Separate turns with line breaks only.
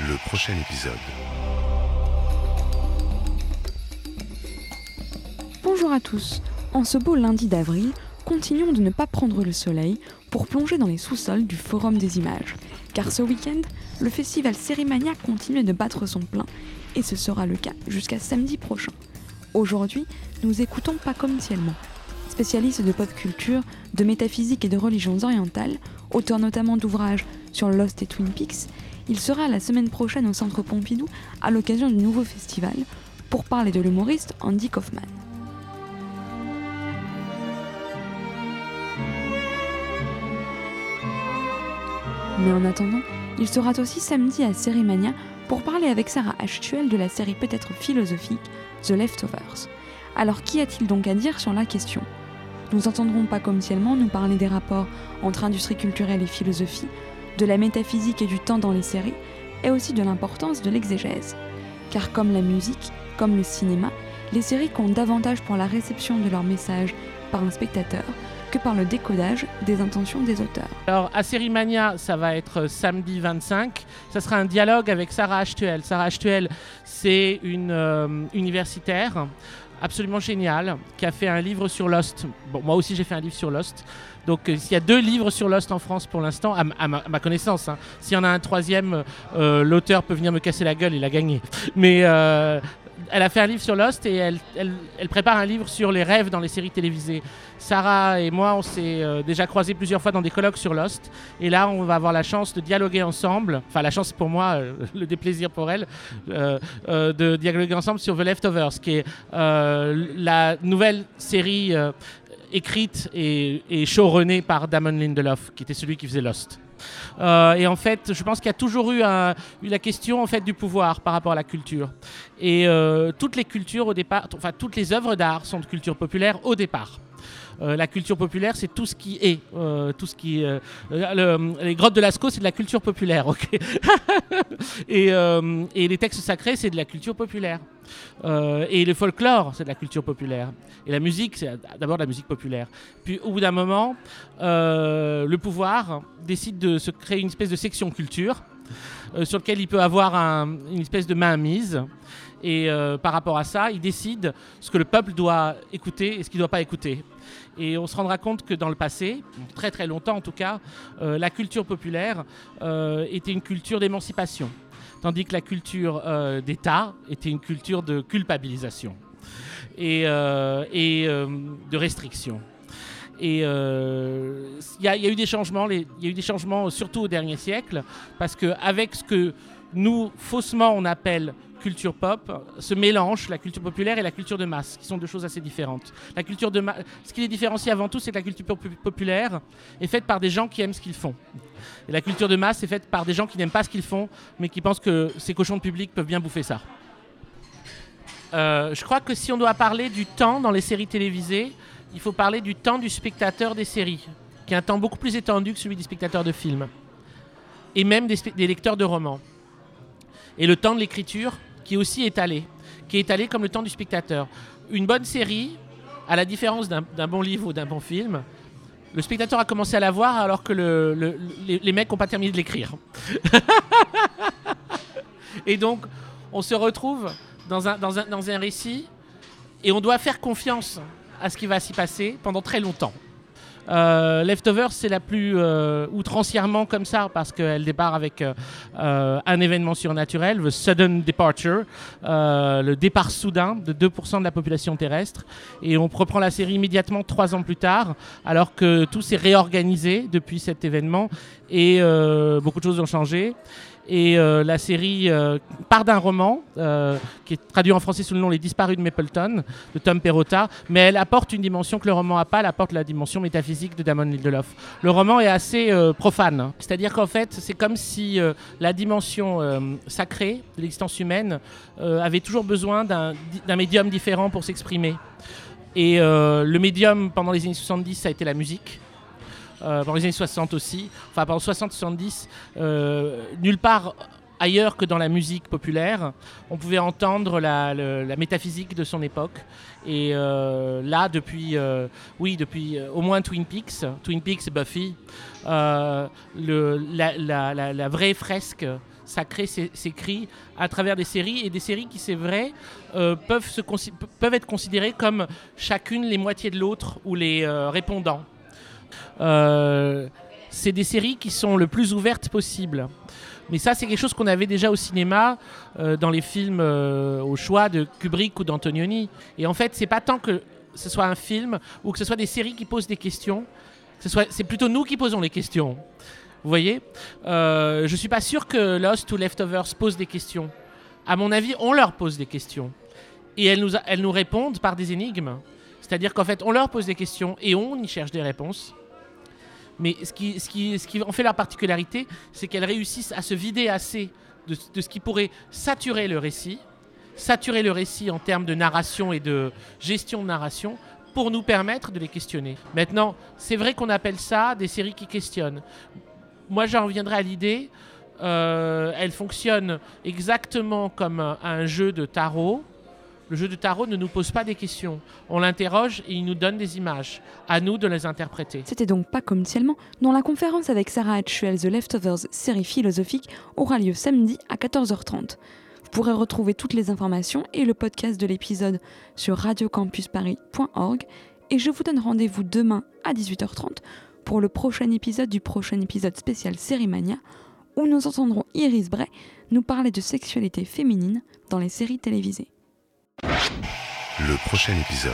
le prochain épisode.
Bonjour à tous. En ce beau lundi d'avril, continuons de ne pas prendre le soleil pour plonger dans les sous-sols du Forum des images. Car ce week-end, le festival Sérimania continue de battre son plein et ce sera le cas jusqu'à samedi prochain. Aujourd'hui, nous écoutons Pacom Tielman. Spécialiste de pop culture, de métaphysique et de religions orientales, auteur notamment d'ouvrages sur Lost et Twin Peaks, il sera la semaine prochaine au Centre Pompidou à l'occasion du nouveau festival pour parler de l'humoriste Andy Kaufman. Mais en attendant, il sera aussi samedi à Sérimania pour parler avec Sarah Ashtuel de la série peut-être philosophique The Leftovers. Alors qu'y a-t-il donc à dire sur la question? Nous entendrons pas comme ciellement nous parler des rapports entre industrie culturelle et philosophie, de la métaphysique et du temps dans les séries, et aussi de l'importance de l'exégèse. Car comme la musique, comme le cinéma, les séries comptent davantage pour la réception de leur message par un spectateur que par le décodage des intentions des auteurs.
Alors à Sérimania, ça va être samedi 25. Ça sera un dialogue avec Sarah Ashtuel. Sarah Ashtuel, c'est une euh, universitaire absolument géniale qui a fait un livre sur Lost. Bon, moi aussi j'ai fait un livre sur Lost. Donc euh, s'il y a deux livres sur Lost en France pour l'instant, à ma connaissance, hein. s'il y en a un troisième, euh, l'auteur peut venir me casser la gueule, il a gagné. Mais euh, elle a fait un livre sur Lost et elle, prépare un livre sur les rêves dans les séries télévisées. Sarah et moi, on s'est euh, déjà croisés plusieurs fois dans des colloques sur Lost. Et là, on va avoir la chance de dialoguer ensemble. Enfin, la chance pour moi, euh, le déplaisir pour elle, euh, de dialoguer ensemble sur The Leftovers, qui est la nouvelle série écrite et, et showrunnée par Damon Lindelof, qui était celui qui faisait Lost. Euh, et en fait, je pense qu'il y a toujours eu, la question du pouvoir par rapport à la culture. Et euh, toutes les cultures au départ, enfin toutes les œuvres d'art sont de culture populaire au départ. Euh, la culture populaire, c'est tout ce qui est, euh, tout ce qui, euh, le- les grottes de Lascaux, c'est de la culture populaire, et, les textes sacrés, c'est de la culture populaire. Et le folklore, c'est de la culture populaire. Et la musique, c'est d'abord de la musique populaire. Puis au bout d'un moment, le pouvoir décide de se créer une espèce de section culture sur lequel il peut avoir un- une espèce de mainmise. Et euh, par rapport à ça, il décide ce que le peuple doit écouter et ce qu'il ne doit pas écouter. Et on se rendra compte que dans le passé, très très longtemps en tout cas, euh, la culture populaire euh, était une culture d'émancipation, tandis que la culture d'État était une culture de culpabilisation et, de restriction. Et il y, a- eu des changements, il y a eu des changements surtout au dernier siècle, parce qu'avec ce que nous, faussement, on appelle culture pop, se mélange la culture populaire et la culture de masse, qui sont deux choses assez différentes. La culture de ce qui les différencie avant tout, c'est que la culture popu- populaire est faite par des gens qui aiment ce qu'ils font. Et la culture de masse est faite par des gens qui n'aiment pas ce qu'ils font, mais qui pensent que ces cochons de public peuvent bien bouffer ça. Euh, je crois que si on doit parler du temps dans les séries télévisées, il faut parler du temps du spectateur des séries, qui est un temps beaucoup plus étendu que celui des spectateurs de films, et même des lecteurs de romans. Et le temps de l'écriture, qui est aussi étalé, qui est étalé comme le temps du spectateur. Une bonne série, à la différence d'un bon livre ou d'un bon film, le spectateur a commencé à la voir alors que le- le- les, mecs n'ont pas terminé de l'écrire. et donc, on se retrouve dans un, dans un, dans un récit et on doit faire confiance à ce qui va s'y passer pendant très longtemps. Euh, Leftovers, c'est la plus euh, outrancièrement comme ça parce qu'elle débarque avec euh, un événement surnaturel, the sudden departure, le départ soudain de 2% de la population terrestre. Et on reprend la série immédiatement trois ans plus tard, alors que tout s'est réorganisé depuis cet événement et beaucoup de choses ont changé. Et euh, la série euh, part d'un roman euh, qui est traduit en français sous le nom Les Disparus de Mapleton de Tom Perrotta, mais elle apporte une dimension que le roman n'a pas, elle apporte la dimension métaphysique de Damon Lindelof. Le roman est assez profane, c'est-à-dire qu'en fait, c'est comme si la dimension sacrée de l'existence humaine avait toujours besoin d'un médium différent pour s'exprimer. Et le médium pendant les années 70, ça a été la musique. Euh, pendant les années 60 aussi, enfin pendant 60-70, euh, nulle part ailleurs que dans la musique populaire, on pouvait entendre la, métaphysique de son époque. Et euh, là, depuis, oui, depuis au moins Twin Peaks, Twin Peaks et Buffy, la, vraie fresque, ça crée ses, cris à travers des séries et des séries qui, c'est vrai, peuvent, être considérées comme chacune les moitiés de l'autre ou les répondants. Euh, c'est des séries qui sont le plus ouvertes possible. Mais ça, c'est quelque chose qu'on avait déjà au cinéma, dans les films au choix de Kubrick ou d'Antonioni. Et en fait, c'est pas tant que ce soit un film ou que ce soit des séries qui posent des questions, c'est plutôt nous qui posons les questions. Vous voyez? Euh, Je suis pas sûr que Lost ou Leftovers posent des questions. À mon avis, on leur pose des questions. Et elles nous, elles nous répondent par des énigmes. C'est-à-dire qu'en fait, on leur pose des questions et on y cherche des réponses. Mais ce qui, ce qui, ce qui en fait leur particularité, c'est qu'elles réussissent à se vider assez de, de, ce qui pourrait saturer le récit, saturer le récit en termes de narration et de gestion de narration, pour nous permettre de les questionner. Maintenant, c'est vrai qu'on appelle ça des séries qui questionnent moi j'en reviendrai à l'idée, euh, elle fonctionne exactement comme un, jeu de tarot. Le jeu de tarot ne nous pose pas des questions. On l'interroge et il nous donne des images. À nous de les interpréter.
C'était donc pas comme tellement dont la conférence avec Sarah Hatchuel The Leftovers, série philosophique, aura lieu samedi à 14h30. Vous pourrez retrouver toutes les informations et le podcast de l'épisode sur radiocampusparis.org et je vous donne rendez-vous demain à 18h30 pour le prochain épisode du prochain épisode spécial Sérimania, où nous entendrons Iris Bray nous parler de sexualité féminine dans les séries télévisées.
Le prochain épisode.